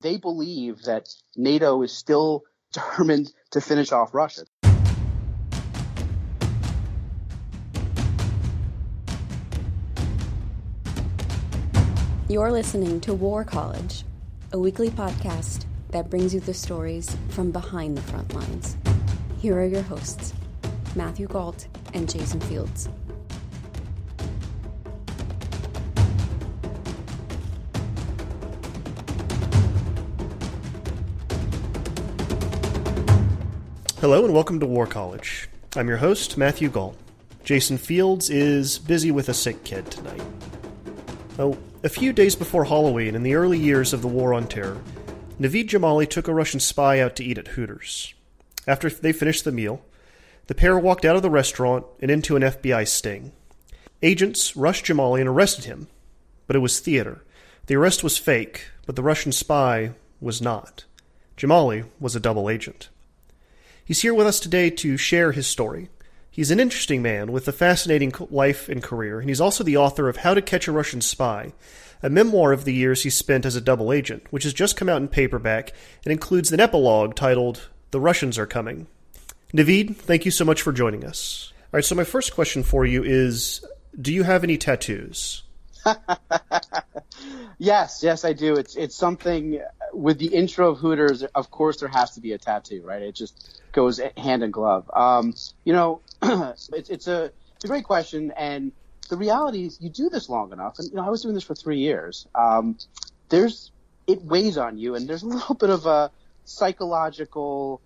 They believe that NATO is still determined to finish off Russia. You're listening to War College, a weekly podcast that brings you the stories from behind the front lines. Here are your hosts, Matthew Gault and Jason Fields. Hello and welcome to War College. I'm your host, Matthew Gault. Jason Fields is busy with a sick kid tonight. Oh, a few days before Halloween, in the early years of the War on Terror, Naveed Jamali took a Russian spy out to eat at Hooters. After they finished the meal, the pair walked out of the restaurant and into an FBI sting. Agents rushed Jamali and arrested him, but it was theater. The arrest was fake, but the Russian spy was not. Jamali was a double agent. He's here with us today to share his story. He's an interesting man with a fascinating life and career, and he's also the author of How to Catch a Russian Spy, a memoir of the years he spent as a double agent, which has just come out in paperback and includes an epilogue titled The Russians Are Coming. Naveed, thank you so much for joining us. All right, so my first question for you is Do you have any tattoos? yes, yes, I do. It's it's something with the intro of Hooters. Of course, there has to be a tattoo, right? It just goes hand in glove. Um, you know, it's it's a it's a great question, and the reality is you do this long enough, and you know I was doing this for three years. Um, there's it weighs on you, and there's a little bit of a psychological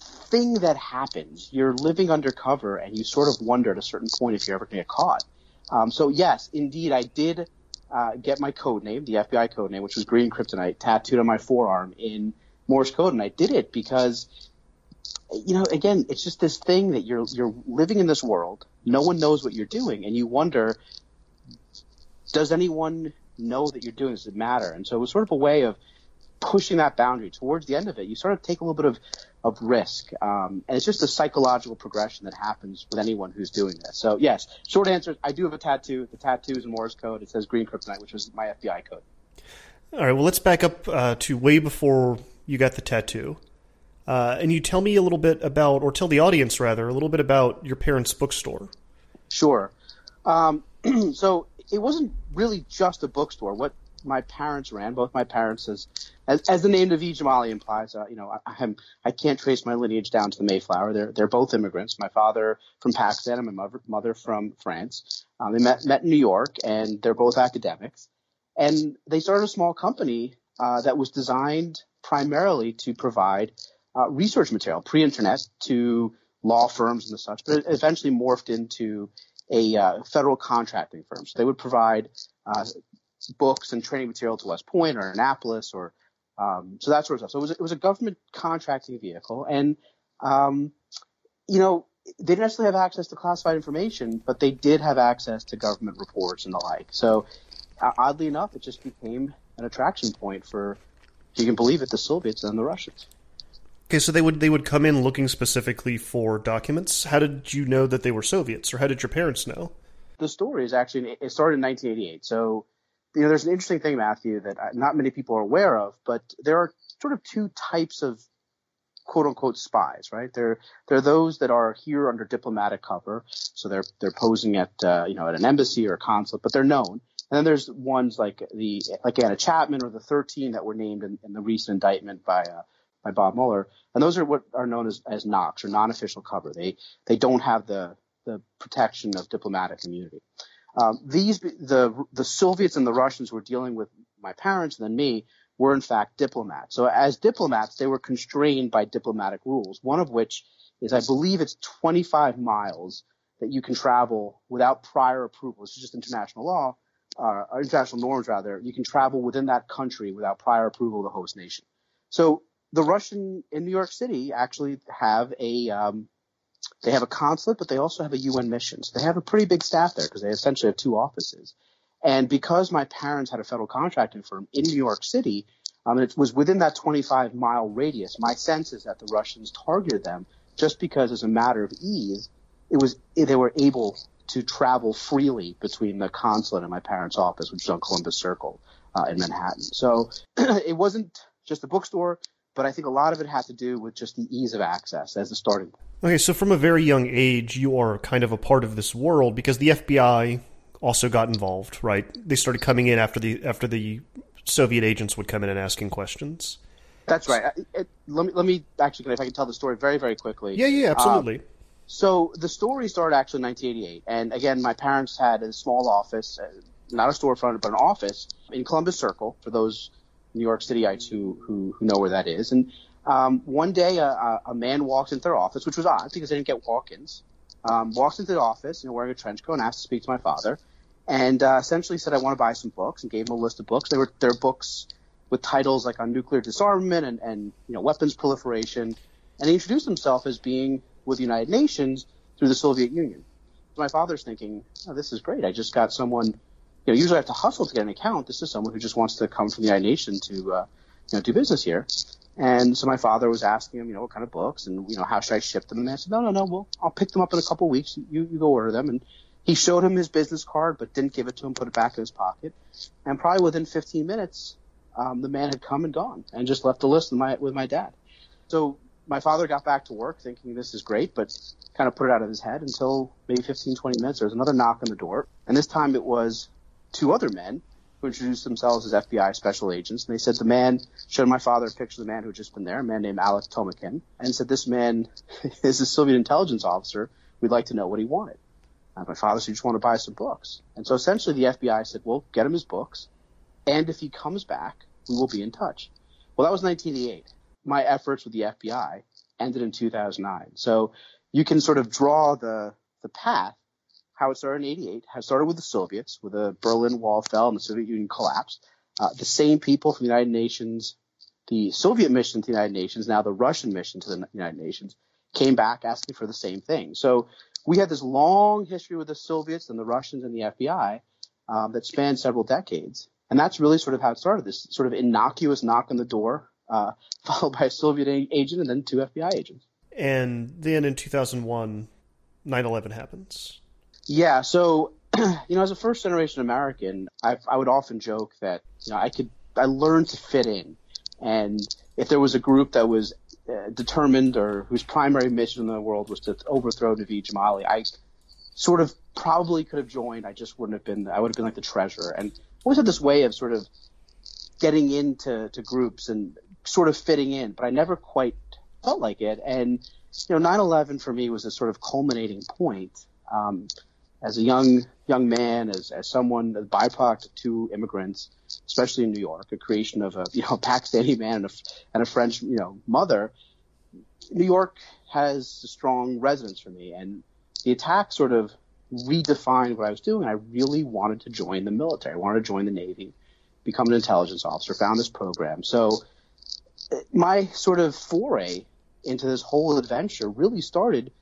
thing that happens. You're living undercover, and you sort of wonder at a certain point if you're ever going to get caught. Um, so yes, indeed, I did uh, get my code name, the FBI code name, which was green kryptonite, tattooed on my forearm in Morse code, and I did it because you know, again, it's just this thing that you're you're living in this world. No one knows what you're doing, and you wonder, does anyone know that you're doing this? Does it matter? And so it was sort of a way of pushing that boundary. Towards the end of it, you sort of take a little bit of of risk, um, and it's just a psychological progression that happens with anyone who's doing this. So yes, short answer: I do have a tattoo. The tattoo is Morse code. It says green kryptonite, which was my FBI code. All right. Well, let's back up uh, to way before you got the tattoo. Uh, and you tell me a little bit about, or tell the audience rather, a little bit about your parents' bookstore. Sure. Um, so it wasn't really just a bookstore. What my parents ran, both my parents, as as, as the name Naveed Jamali implies, uh, you know, I, I'm I can't trace my lineage down to the Mayflower. They're they're both immigrants. My father from Pakistan and my mother mother from France. Um, they met met in New York, and they're both academics. And they started a small company uh, that was designed primarily to provide uh, research material pre-internet to law firms and the such, but it eventually morphed into a uh, federal contracting firm. So they would provide uh, books and training material to West Point or Annapolis or um, so that sort of stuff. So it was, it was a government contracting vehicle, and um, you know they didn't necessarily have access to classified information, but they did have access to government reports and the like. So uh, oddly enough, it just became an attraction point for, if you can believe it, the Soviets and the Russians. Okay, so they would they would come in looking specifically for documents. How did you know that they were Soviets, or how did your parents know? The story is actually it started in 1988. So, you know, there's an interesting thing, Matthew, that not many people are aware of, but there are sort of two types of quote unquote spies, right? There are those that are here under diplomatic cover, so they're they're posing at uh, you know at an embassy or a consulate, but they're known. And then there's ones like the like Anna Chapman or the 13 that were named in, in the recent indictment by. Uh, by Bob Mueller, and those are what are known as, as NOCs or non-official cover. They they don't have the the protection of diplomatic immunity. Um, these the the Soviets and the Russians were dealing with my parents and then me were in fact diplomats. So as diplomats, they were constrained by diplomatic rules. One of which is, I believe, it's 25 miles that you can travel without prior approval. This is just international law, uh, international norms rather. You can travel within that country without prior approval of the host nation. So the Russian in New York City actually have a um, they have a consulate, but they also have a UN mission. So they have a pretty big staff there because they essentially have two offices. And because my parents had a federal contracting firm in New York City, um, and it was within that 25 mile radius, my sense is that the Russians targeted them just because, as a matter of ease, it was they were able to travel freely between the consulate and my parents' office, which is on Columbus Circle. uh, in Manhattan. So it wasn't just a bookstore, but I think a lot of it had to do with just the ease of access as a starting point. Okay, so from a very young age, you are kind of a part of this world because the FBI also got involved, right? They started coming in after the after the Soviet agents would come in and asking questions. That's right. Let me let me actually, if I can tell the story very very quickly. Yeah, yeah, absolutely. Um, so the story started actually in 1988, and again, my parents had a small office, uh, not a storefront, but an office in Columbus Circle for those New York Cityites who who, who know where that is. And um, one day, a, a man walks into their office, which was odd because they didn't get walk-ins. Um, walks into the office, you know, wearing a trench coat, and asked to speak to my father, and uh, essentially said, "I want to buy some books," and gave him a list of books. They were their books with titles like on nuclear disarmament and, and you know weapons proliferation, and he introduced himself as being with the United Nations through the Soviet Union. So my father's thinking, oh, this is great. I just got someone, you know, usually I have to hustle to get an account. This is someone who just wants to come from the United Nations to, uh, you know, do business here. And so my father was asking him, you know, what kind of books and, you know, how should I ship them? And I said, no, no, no, well, I'll pick them up in a couple of weeks. You, you go order them. And he showed him his business card, but didn't give it to him, put it back in his pocket. And probably within 15 minutes, um, the man had come and gone and just left a list with my, with my dad. So my father got back to work thinking this is great, but kind of put it out of his head until maybe 15, 20 minutes. There was another knock on the door. And this time it was two other men who introduced themselves as FBI special agents. And they said the man showed my father a picture of the man who had just been there, a man named Alec Tomakin, and said this man is a Soviet intelligence officer. We'd like to know what he wanted. And my father said, you just want to buy some books. And so essentially the FBI said, well, get him his books. And if he comes back, we will be in touch. Well, that was 1988 my efforts with the FBI ended in 2009. So you can sort of draw the the path how it started in 88 has started with the Soviets, with the Berlin Wall fell and the Soviet Union collapsed. Uh, the same people from the United Nations, the Soviet mission to the United Nations, now the Russian mission to the United Nations, came back asking for the same thing. So we had this long history with the Soviets and the Russians and the FBI um, that spanned several decades. And that's really sort of how it started, this sort of innocuous knock on the door uh, followed by a Soviet agent and then two FBI agents. And then in 2001, 9/11 happens. Yeah, so you know, as a first generation American, I, I would often joke that you know I could I learned to fit in, and if there was a group that was uh, determined or whose primary mission in the world was to overthrow Naveed Jamali, I sort of probably could have joined. I just wouldn't have been. I would have been like the treasurer, and always had this way of sort of getting into to groups and sort of fitting in, but I never quite felt like it. And you know, 9/11 for me was a sort of culminating point. Um, as a young young man, as as someone, a byproduct of two immigrants, especially in New York, a creation of a you know Pakistani man and a, and a French you know mother. New York has a strong resonance for me, and the attack sort of redefined what I was doing. I really wanted to join the military. I wanted to join the Navy, become an intelligence officer. Found this program, so my sort of foray into this whole adventure really started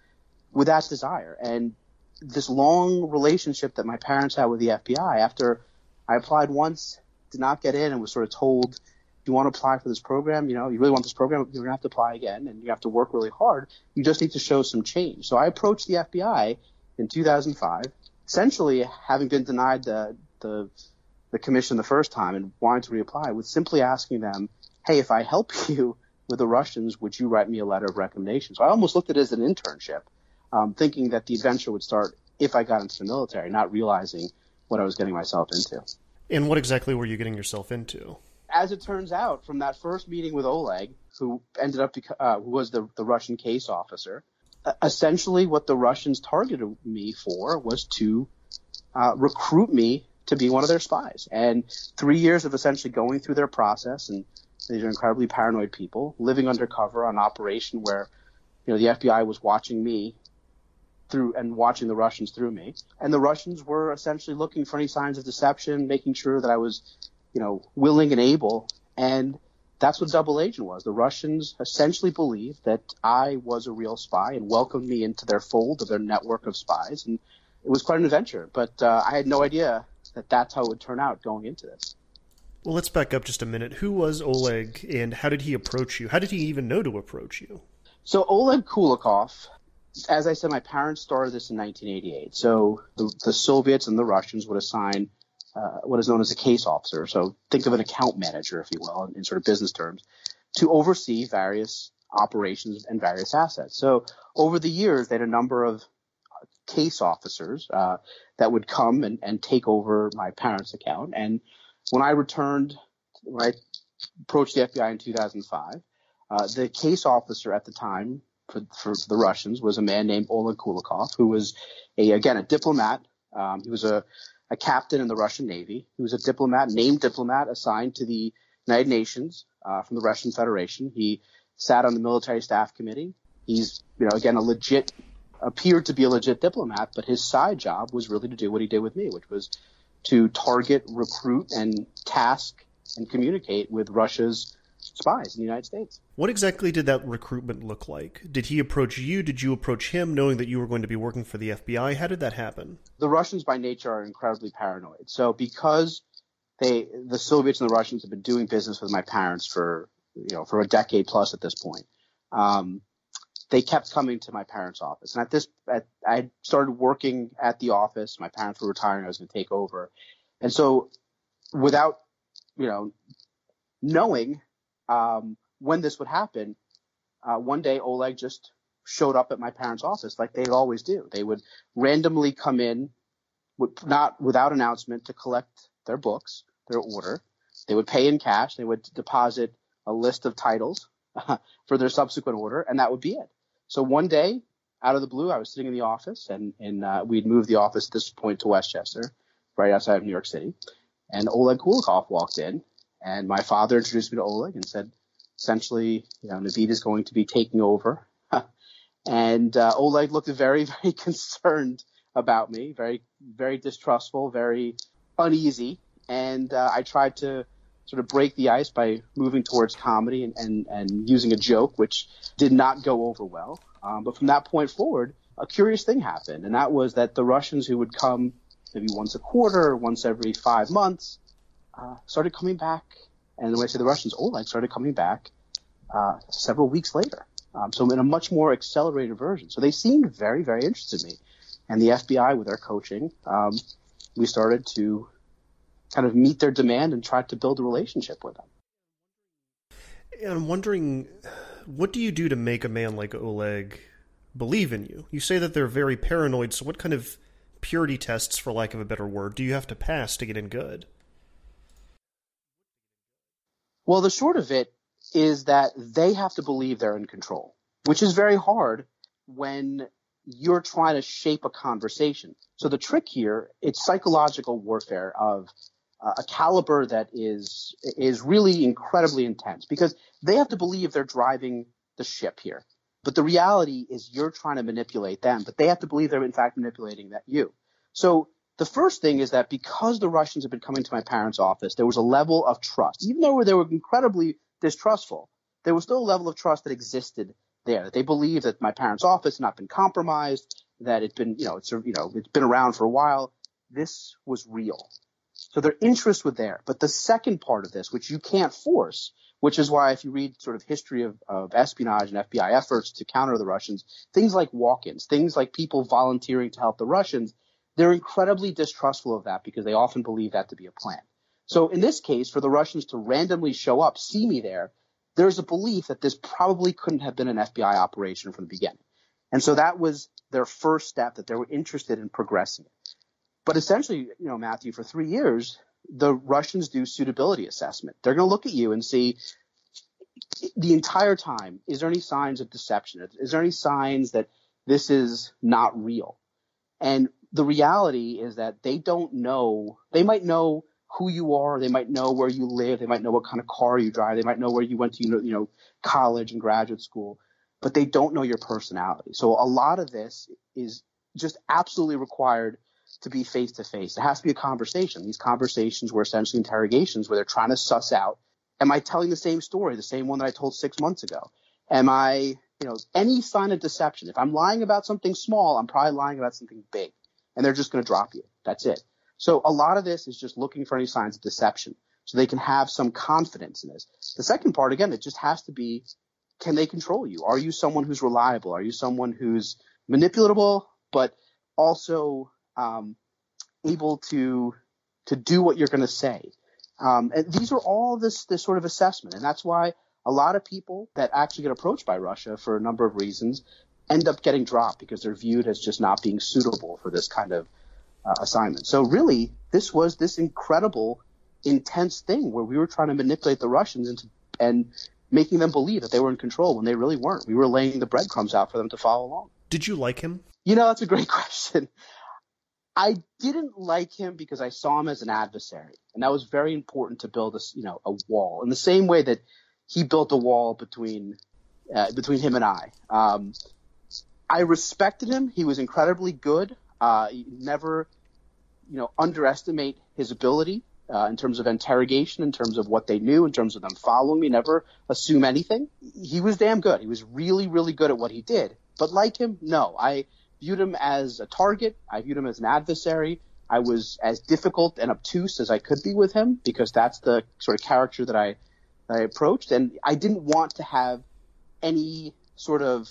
with that desire and this long relationship that my parents had with the FBI. After I applied once, did not get in, and was sort of told, "You want to apply for this program? You know, you really want this program? You're gonna have to apply again, and you have to work really hard. You just need to show some change." So I approached the FBI in 2005, essentially having been denied the the the commission the first time and wanting to reapply, with simply asking them hey, if I help you with the Russians, would you write me a letter of recommendation? So I almost looked at it as an internship, um, thinking that the adventure would start if I got into the military, not realizing what I was getting myself into. And what exactly were you getting yourself into? As it turns out, from that first meeting with Oleg, who ended up uh, who was the, the Russian case officer, essentially what the Russians targeted me for was to uh, recruit me to be one of their spies. And three years of essentially going through their process and these are incredibly paranoid people living undercover on operation where, you know, the FBI was watching me through and watching the Russians through me. And the Russians were essentially looking for any signs of deception, making sure that I was, you know, willing and able. And that's what double agent was. The Russians essentially believed that I was a real spy and welcomed me into their fold of their network of spies. And it was quite an adventure, but uh, I had no idea that that's how it would turn out going into this. Well, let's back up just a minute. Who was Oleg, and how did he approach you? How did he even know to approach you? So Oleg Kulikov, as I said, my parents started this in 1988. So the, the Soviets and the Russians would assign uh, what is known as a case officer. So think of an account manager, if you will, in, in sort of business terms, to oversee various operations and various assets. So over the years, they had a number of case officers uh, that would come and, and take over my parents' account. And when I returned, when I approached the FBI in 2005, uh, the case officer at the time for, for, the Russians was a man named Oleg Kulikov, who was a again a diplomat. Um, he was a, a captain in the Russian Navy. He was a diplomat, named diplomat, assigned to the United Nations uh, from the Russian Federation. He sat on the military staff committee. He's you know again a legit appeared to be a legit diplomat, but his side job was really to do what he did with me, which was to target, recruit, and task and communicate with Russia's spies in the United States. What exactly did that recruitment look like? Did he approach you? Did you approach him knowing that you were going to be working for the FBI? How did that happen? The Russians by nature are incredibly paranoid. So because they the Soviets and the Russians have been doing business with my parents for you know for a decade plus at this point. Um, they kept coming to my parents' office. And at this, at, I started working at the office. My parents were retiring. I was going to take over. And so without, you know, knowing, um, when this would happen, uh, one day Oleg just showed up at my parents' office like they'd always do. They would randomly come in, with, not without announcement, to collect their books, their order. They would pay in cash. They would deposit a list of titles for their subsequent order, and that would be it. So one day, out of the blue, I was sitting in the office, and, and uh, we'd moved the office at this point to Westchester, right outside of New York City. And Oleg Kulikov walked in, and my father introduced me to Oleg and said, essentially, you know, Naveed is going to be taking over. and uh, Oleg looked very, very concerned about me, very, very distrustful, very uneasy. And uh, I tried to sort of break the ice by moving towards comedy and, and, and using a joke, which did not go over well. Um, but from that point forward, a curious thing happened, and that was that the Russians who would come maybe once a quarter, once every five months, uh, started coming back. And when I say the Russians, Oleg started coming back uh, several weeks later. Um, so in a much more accelerated version. So they seemed very, very interested in me. And the FBI, with their coaching, um, we started to kind of meet their demand and try to build a relationship with them. And I'm wondering, what do you do to make a man like Oleg believe in you? You say that they're very paranoid, so what kind of purity tests, for lack of a better word, do you have to pass to get in good? Well, the short of it is that they have to believe they're in control, which is very hard when you're trying to shape a conversation. So the trick here, it's psychological warfare of uh, a caliber that is is really incredibly intense because they have to believe they're driving the ship here. But the reality is you're trying to manipulate them, but they have to believe they're in fact manipulating that you. So the first thing is that because the Russians had been coming to my parents' office, there was a level of trust. Even though they were incredibly distrustful, there was still a level of trust that existed there. That they believed that my parents' office had not been compromised, that it's been, you know, it's you know, it's been around for a while. This was real. So their interest was there. But the second part of this, which you can't force, which is why if you read sort of history of, of espionage and FBI efforts to counter the Russians, things like walk-ins, things like people volunteering to help the Russians, they're incredibly distrustful of that because they often believe that to be a plan. So in this case, for the Russians to randomly show up, see me there, there's a belief that this probably couldn't have been an FBI operation from the beginning. And so that was their first step that they were interested in progressing. But essentially, you know, Matthew, for three years, the Russians do suitability assessment. They're going to look at you and see the entire time, is there any signs of deception? Is there any signs that this is not real? And the reality is that they don't know, they might know who you are, they might know where you live, they might know what kind of car you drive, they might know where you went to, you know, college and graduate school, but they don't know your personality. So a lot of this is just absolutely required to be face to face. It has to be a conversation. These conversations were essentially interrogations where they're trying to suss out, am I telling the same story, the same one that I told six months ago? Am I, you know, any sign of deception? If I'm lying about something small, I'm probably lying about something big and they're just going to drop you. That's it. So a lot of this is just looking for any signs of deception so they can have some confidence in this. The second part, again, it just has to be, can they control you? Are you someone who's reliable? Are you someone who's manipulatable, but also um, able to to do what you're going to say. Um, and these are all this this sort of assessment, and that's why a lot of people that actually get approached by Russia for a number of reasons end up getting dropped because they're viewed as just not being suitable for this kind of uh, assignment. So really, this was this incredible, intense thing where we were trying to manipulate the Russians into and making them believe that they were in control when they really weren't. We were laying the breadcrumbs out for them to follow along. Did you like him? You know, that's a great question. I didn't like him because I saw him as an adversary, and that was very important to build a you know a wall in the same way that he built a wall between uh, between him and I. Um, I respected him. He was incredibly good. Uh, never, you know, underestimate his ability uh, in terms of interrogation, in terms of what they knew, in terms of them following me. Never assume anything. He was damn good. He was really, really good at what he did. But like him, no. I viewed him as a target. I viewed him as an adversary. I was as difficult and obtuse as I could be with him because that's the sort of character that I, that I approached. And I didn't want to have any sort of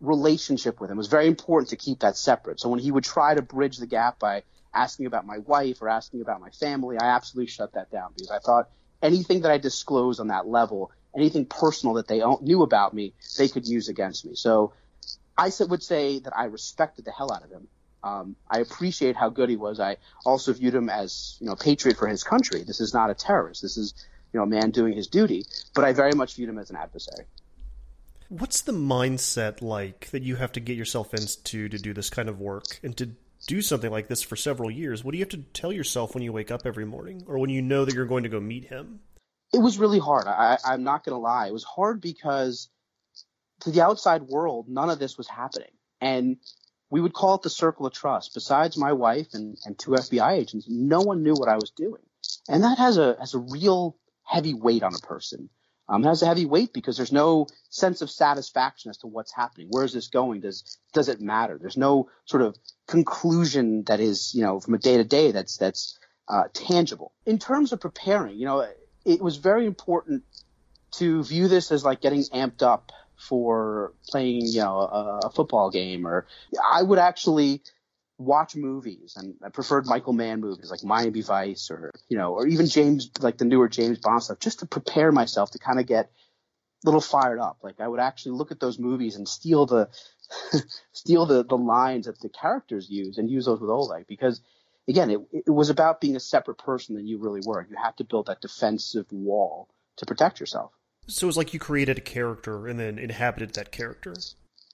relationship with him. It was very important to keep that separate. So when he would try to bridge the gap by asking about my wife or asking about my family, I absolutely shut that down because I thought anything that I disclosed on that level, anything personal that they knew about me, they could use against me. So I would say that I respected the hell out of him. Um, I appreciate how good he was. I also viewed him as, you know, a patriot for his country. This is not a terrorist. This is, you know, a man doing his duty. But I very much viewed him as an adversary. What's the mindset like that you have to get yourself into to do this kind of work and to do something like this for several years? What do you have to tell yourself when you wake up every morning or when you know that you're going to go meet him? It was really hard. I, I'm not going to lie. It was hard because to the outside world, none of this was happening. And we would call it the circle of trust. Besides my wife and, and two FBI agents, no one knew what I was doing. And that has a, has a real heavy weight on a person. Um, has a heavy weight because there's no sense of satisfaction as to what's happening. Where is this going? Does, does it matter? There's no sort of conclusion that is, you know, from a day to day that's, that's, uh, tangible. In terms of preparing, you know, it was very important to view this as like getting amped up for playing, you know, a, a football game or I would actually watch movies and I preferred Michael Mann movies like Miami Vice or, you know, or even James, like the newer James Bond stuff just to prepare myself to kind of get a little fired up. Like I would actually look at those movies and steal the, steal the, the lines that the characters use and use those with Oleg because again, it, it was about being a separate person than you really were. You have to build that defensive wall to protect yourself. So it was like you created a character and then inhabited that character.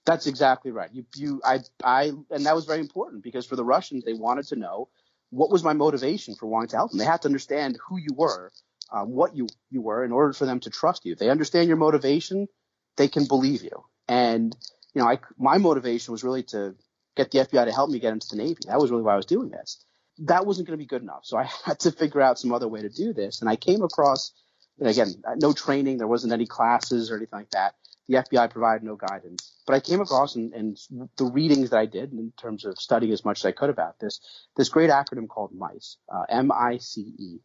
That's exactly right. You, you, I, I, and that was very important because for the Russians, they wanted to know what was my motivation for wanting to help them. They had to understand who you were, um, what you, you were in order for them to trust you. If they understand your motivation, they can believe you. And, you know, I, my motivation was really to get the FBI to help me get into the Navy. That was really why I was doing this. That wasn't going to be good enough. So I had to figure out some other way to do this. And I came across and again, no training, there wasn't any classes or anything like that. The FBI provided no guidance. But I came across and, and the readings that I did in terms of studying as much as I could about this, this great acronym called MICE, uh, M-I-C-E.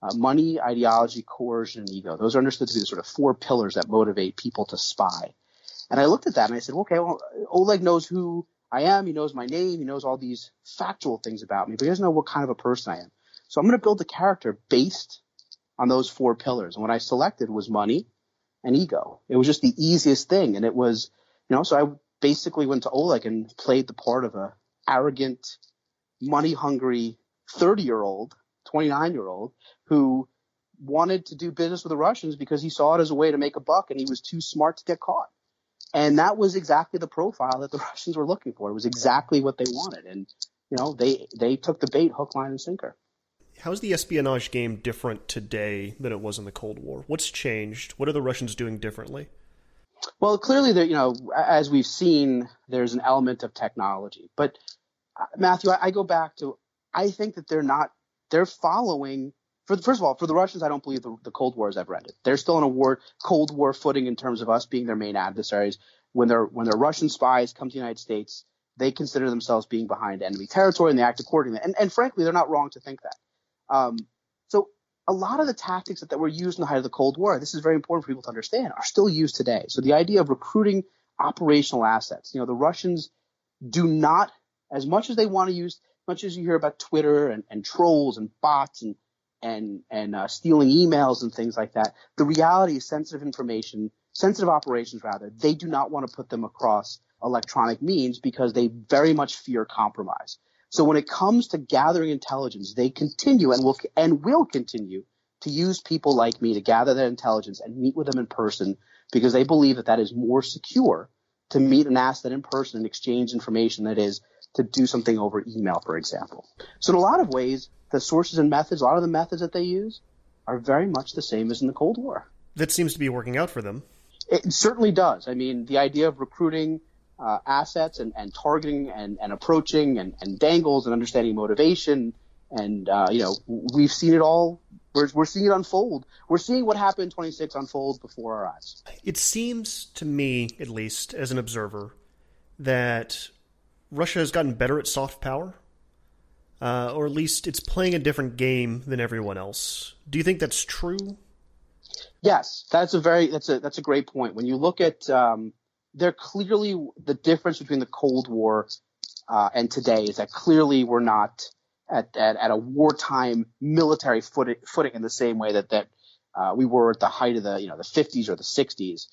Uh, money, ideology, coercion, and ego. Those are understood to be the sort of four pillars that motivate people to spy. And I looked at that and I said, okay, well, Oleg knows who I am. He knows my name. He knows all these factual things about me, but he doesn't know what kind of a person I am. So I'm going to build a character based on those four pillars. And what I selected was money and ego. It was just the easiest thing. And it was, you know, so I basically went to Oleg and played the part of a arrogant, money hungry 30 year old, 29 year old who wanted to do business with the Russians because he saw it as a way to make a buck and he was too smart to get caught. And that was exactly the profile that the Russians were looking for. It was exactly what they wanted. And, you know, they, they took the bait hook, line and sinker. How's the espionage game different today than it was in the Cold War? What's changed? What are the Russians doing differently? Well, clearly, there, you know, as we've seen, there's an element of technology. But uh, Matthew, I, I go back to, I think that they're not, they're following. For the, first of all, for the Russians, I don't believe the, the Cold War has ever ended. They're still on a war, Cold War footing in terms of us being their main adversaries. When they're when their Russian spies come to the United States, they consider themselves being behind enemy territory and they act accordingly. And, and frankly, they're not wrong to think that. Um, so a lot of the tactics that, that were used in the height of the Cold War, this is very important for people to understand, are still used today. So the idea of recruiting operational assets, you know, the Russians do not, as much as they want to use much as you hear about Twitter and, and trolls and bots and and and uh, stealing emails and things like that, the reality is sensitive information, sensitive operations rather, they do not want to put them across electronic means because they very much fear compromise. So when it comes to gathering intelligence, they continue and will and will continue to use people like me to gather that intelligence and meet with them in person because they believe that that is more secure to meet and ask that in person and exchange information that is to do something over email, for example. So in a lot of ways, the sources and methods, a lot of the methods that they use are very much the same as in the Cold War. That seems to be working out for them. It certainly does. I mean, the idea of recruiting uh, assets and, and targeting and, and approaching and, and dangles and understanding motivation. And, uh, you know, we've seen it all. We're, we're seeing it unfold. We're seeing what happened in 26 unfold before our eyes. It seems to me, at least as an observer, that Russia has gotten better at soft power. Uh, or at least it's playing a different game than everyone else. Do you think that's true? Yes, that's a very that's a that's a great point. When you look at um, they're clearly the difference between the Cold War uh, and today is that clearly we're not at, at, at a wartime military footing, footing in the same way that that uh, we were at the height of the you know the 50s or the 60s.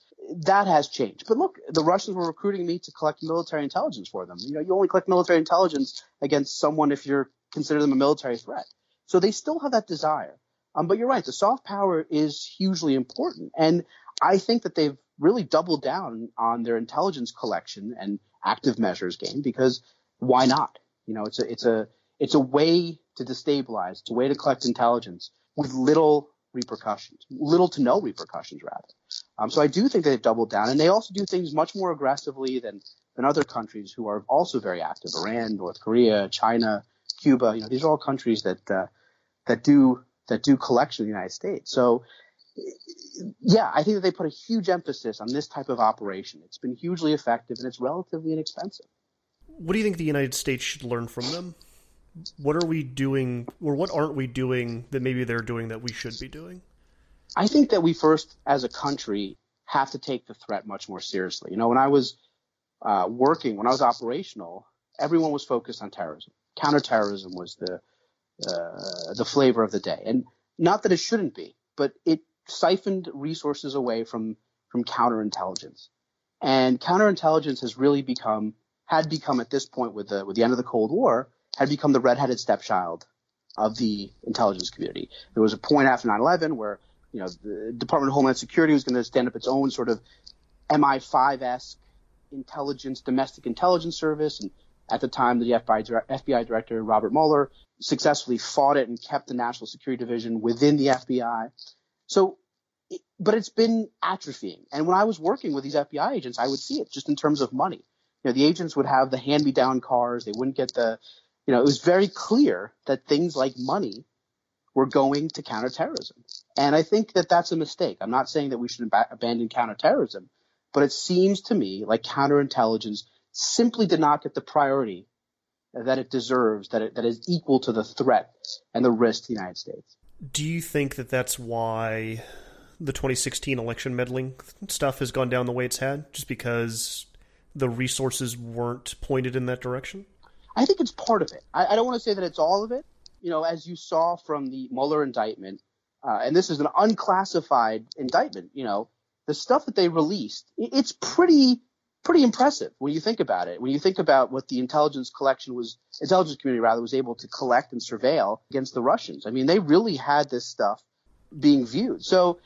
That has changed. But look, the Russians were recruiting me to collect military intelligence for them. You know, you only collect military intelligence against someone if you're consider them a military threat. So they still have that desire. Um, but you're right, the soft power is hugely important, and I think that they've really doubled down on their intelligence collection and active measures game because why not? You know, it's a it's a it's a way to destabilize. It's a way to collect intelligence with little repercussions, little to no repercussions rather. Um, so I do think they've doubled down, and they also do things much more aggressively than than other countries who are also very active: Iran, North Korea, China, Cuba. You know, these are all countries that uh, that do that do collection in the United States. So yeah, I think that they put a huge emphasis on this type of operation. It's been hugely effective and it's relatively inexpensive. What do you think the United States should learn from them? What are we doing, or what aren't we doing that maybe they're doing that we should be doing? I think that we first, as a country, have to take the threat much more seriously. You know, when I was uh, working, when I was operational, everyone was focused on terrorism. Counterterrorism was the uh, the flavor of the day, and not that it shouldn't be, but it siphoned resources away from from counterintelligence. And counterintelligence has really become had become at this point with the with the end of the Cold War had become the redheaded stepchild of the intelligence community. There was a point after 9/11 where you know the Department of Homeland Security was going to stand up its own sort of MI5 esque intelligence domestic intelligence service, and at the time the FBI, FBI director Robert Mueller successfully fought it and kept the National Security Division within the FBI. So, but it's been atrophying. And when I was working with these FBI agents, I would see it just in terms of money. You know, the agents would have the hand-me-down cars. They wouldn't get the, you know, it was very clear that things like money were going to counterterrorism. And I think that that's a mistake. I'm not saying that we should ab- abandon counterterrorism, but it seems to me like counterintelligence simply did not get the priority that it deserves, that it, that is equal to the threat and the risk to the United States. Do you think that that's why the 2016 election meddling stuff has gone down the way it's had, just because the resources weren't pointed in that direction? I think it's part of it. I, I don't want to say that it's all of it. You know, as you saw from the Mueller indictment, uh, and this is an unclassified indictment. You know, the stuff that they released, it, it's pretty pretty impressive when you think about it. When you think about what the intelligence collection was, intelligence community rather, was able to collect and surveil against the Russians. I mean, they really had this stuff being viewed. So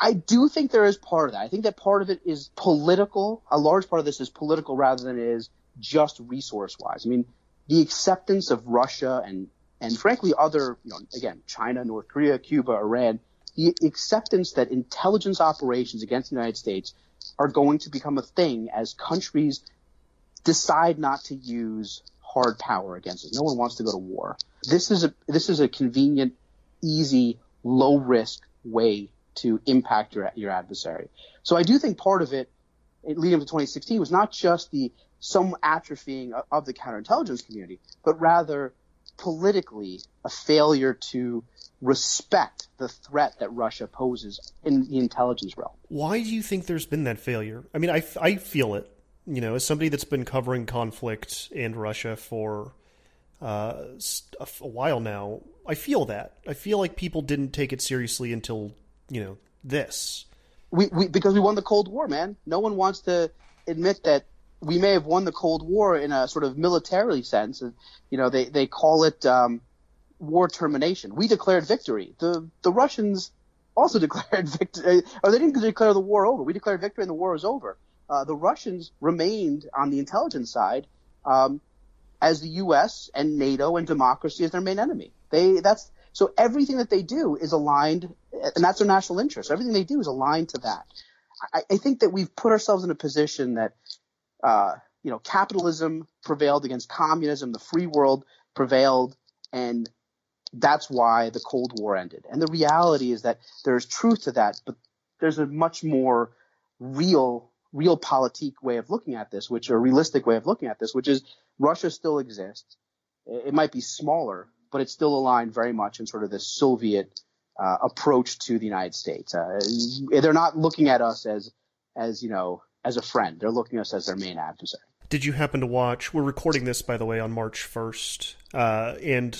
I do think there is part of that. I think that part of it is political. A large part of this is political rather than it is just resource wise. I mean, the acceptance of Russia and, and frankly other, you know, again, China, North Korea, Cuba, Iran, the acceptance that intelligence operations against the United States are going to become a thing as countries decide not to use hard power against us. No one wants to go to war. This is a this is a convenient, easy, low risk way to impact your your adversary. So I do think part of it, leading up to 2016, was not just the some atrophying of the counterintelligence community, but rather politically a failure to respect the threat that Russia poses in the intelligence realm. Why do you think there's been that failure? I mean, I, I feel it, you know, as somebody that's been covering conflict in Russia for uh, a while now. I feel that. I feel like people didn't take it seriously until you know this. We, we because we won the Cold War, man. No one wants to admit that we may have won the Cold War in a sort of militarily sense. You know, they they call it um, war termination. We declared victory. The the Russians also declared victory, or they didn't declare the war over. We declared victory and the war was over. Uh, the Russians remained on the intelligence side um, as the U.S. and NATO and democracy as their main enemy. They that's so everything that they do is aligned, and that's their national interest. Everything they do is aligned to that. I, I think that we've put ourselves in a position that uh, you know capitalism prevailed against communism, the free world prevailed, and that's why the Cold War ended. And the reality is that there's truth to that, but there's a much more real, real politique way of looking at this, which a realistic way of looking at this, which is Russia still exists. It might be smaller, but it's still aligned very much in sort of this Soviet uh, approach to the United States. Uh, they're not looking at us as, as you know, as a friend. They're looking at us as their main adversary. Did you happen to watch? We're recording this, by the way, on March first, uh, and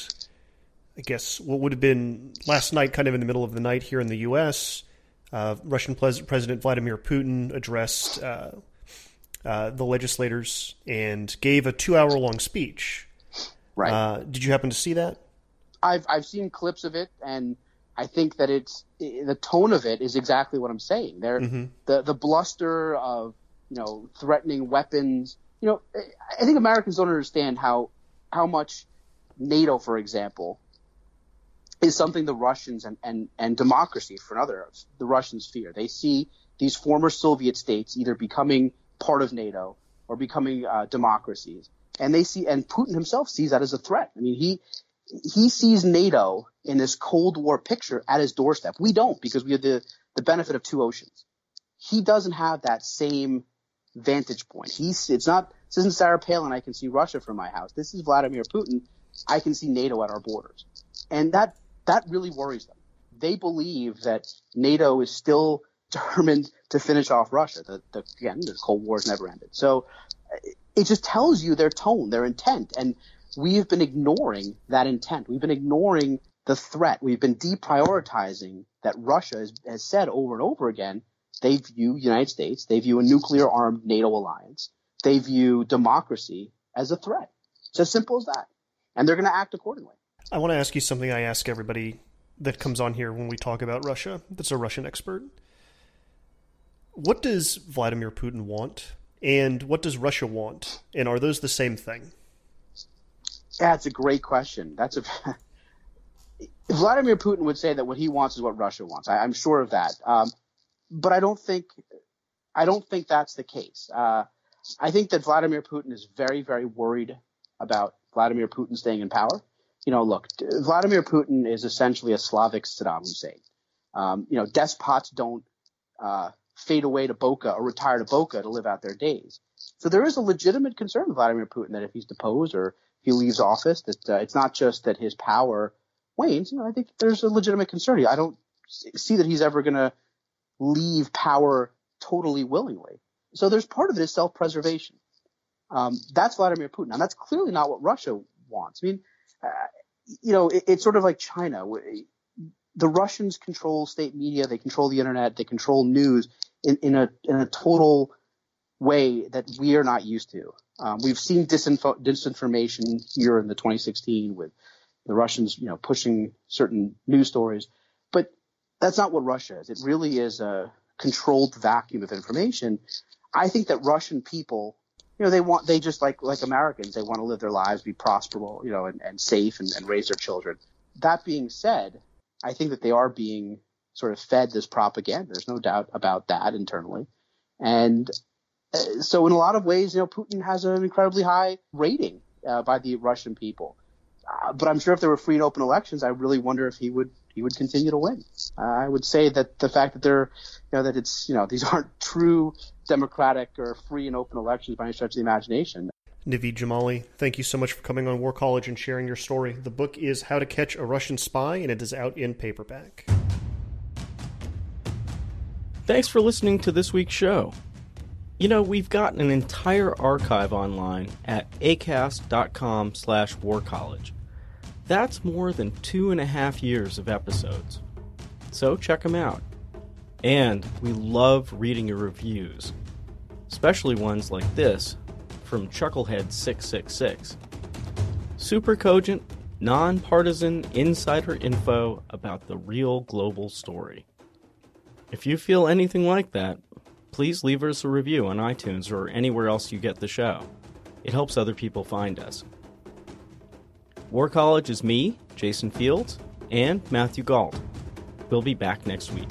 I guess what would have been last night, kind of in the middle of the night here in the U.S. Uh, Russian President Vladimir Putin addressed uh, uh, the legislators and gave a two-hour-long speech. Right. Uh, did you happen to see that? I've I've seen clips of it, and I think that it's the tone of it is exactly what I'm saying. There, mm-hmm. the the bluster of you know threatening weapons. You know, I think Americans don't understand how how much NATO, for example, is something the Russians and, and, and democracy, for another, the Russians fear. They see these former Soviet states either becoming part of NATO or becoming uh, democracies, and they see, and Putin himself sees that as a threat. I mean, he he sees NATO in this Cold War picture at his doorstep. We don't because we have the the benefit of two oceans. He doesn't have that same vantage point. He's it's not this isn't Sarah Palin. I can see Russia from my house. This is Vladimir Putin. I can see NATO at our borders, and that that really worries them. They believe that NATO is still determined to finish off Russia. The, the, again, the Cold War's never ended. So uh, it just tells you their tone, their intent. And we have been ignoring that intent. We've been ignoring the threat. We've been deprioritizing that Russia has, has said over and over again. They view United States, they view a nuclear armed NATO alliance, they view democracy as a threat. It's as simple as that. And they're going to act accordingly. I want to ask you something I ask everybody that comes on here when we talk about Russia that's a Russian expert. What does Vladimir Putin want? And what does Russia want? And are those the same thing? Yeah, it's a great question. That's a Vladimir Putin would say that what he wants is what Russia wants. I, am sure of that. Um, but I don't think I don't think that's the case. Uh, I think that Vladimir Putin is very, very worried about Vladimir Putin staying in power you know, look, Vladimir Putin is essentially a Slavic Saddam Hussein. Um, you know, despots don't uh, fade away to Boca or retire to Boca to live out their days. So there is a legitimate concern with Vladimir Putin that if he's deposed or he leaves office, that uh, it's not just that his power wanes. You know, I think there's a legitimate concern. Here. I don't see that he's ever going to leave power totally willingly. So there's part of it is self-preservation. Um, that's Vladimir Putin. Now that's clearly not what Russia wants. I mean, uh, you know, it, it's sort of like China. The Russians control state media, they control the internet, they control news in, in a in a total way that we are not used to. Um, we've seen disinfo- disinformation here in the 2016 with the Russians, you know, pushing certain news stories, but that's not what Russia is. It really is a controlled vacuum of information. I think that Russian people you know, they want, they just like, like Americans, they want to live their lives, be prosperous, you know, and, and safe and, and raise their children. That being said, I think that they are being sort of fed this propaganda. There's no doubt about that internally. And uh, so in a lot of ways, you know, Putin has an incredibly high rating uh, by the Russian people. Uh, but I'm sure if there were free and open elections, I really wonder if he would he would continue to win. Uh, I would say that the fact that they're, you know, that it's, you know, these aren't true democratic or free and open elections by any stretch of the imagination. Naveed Jamali, thank you so much for coming on War College and sharing your story. The book is How to Catch a Russian Spy, and it is out in paperback. Thanks for listening to this week's show. You know, we've got an entire archive online at acast.com slash warcollege. That's more than two and a half years of episodes. So check them out. And we love reading your reviews, especially ones like this from Chucklehead666. Super cogent, nonpartisan insider info about the real global story. If you feel anything like that, please leave us a review on iTunes or anywhere else you get the show. It helps other people find us. War College is me, Jason Fields, and Matthew Gault. We'll be back next week.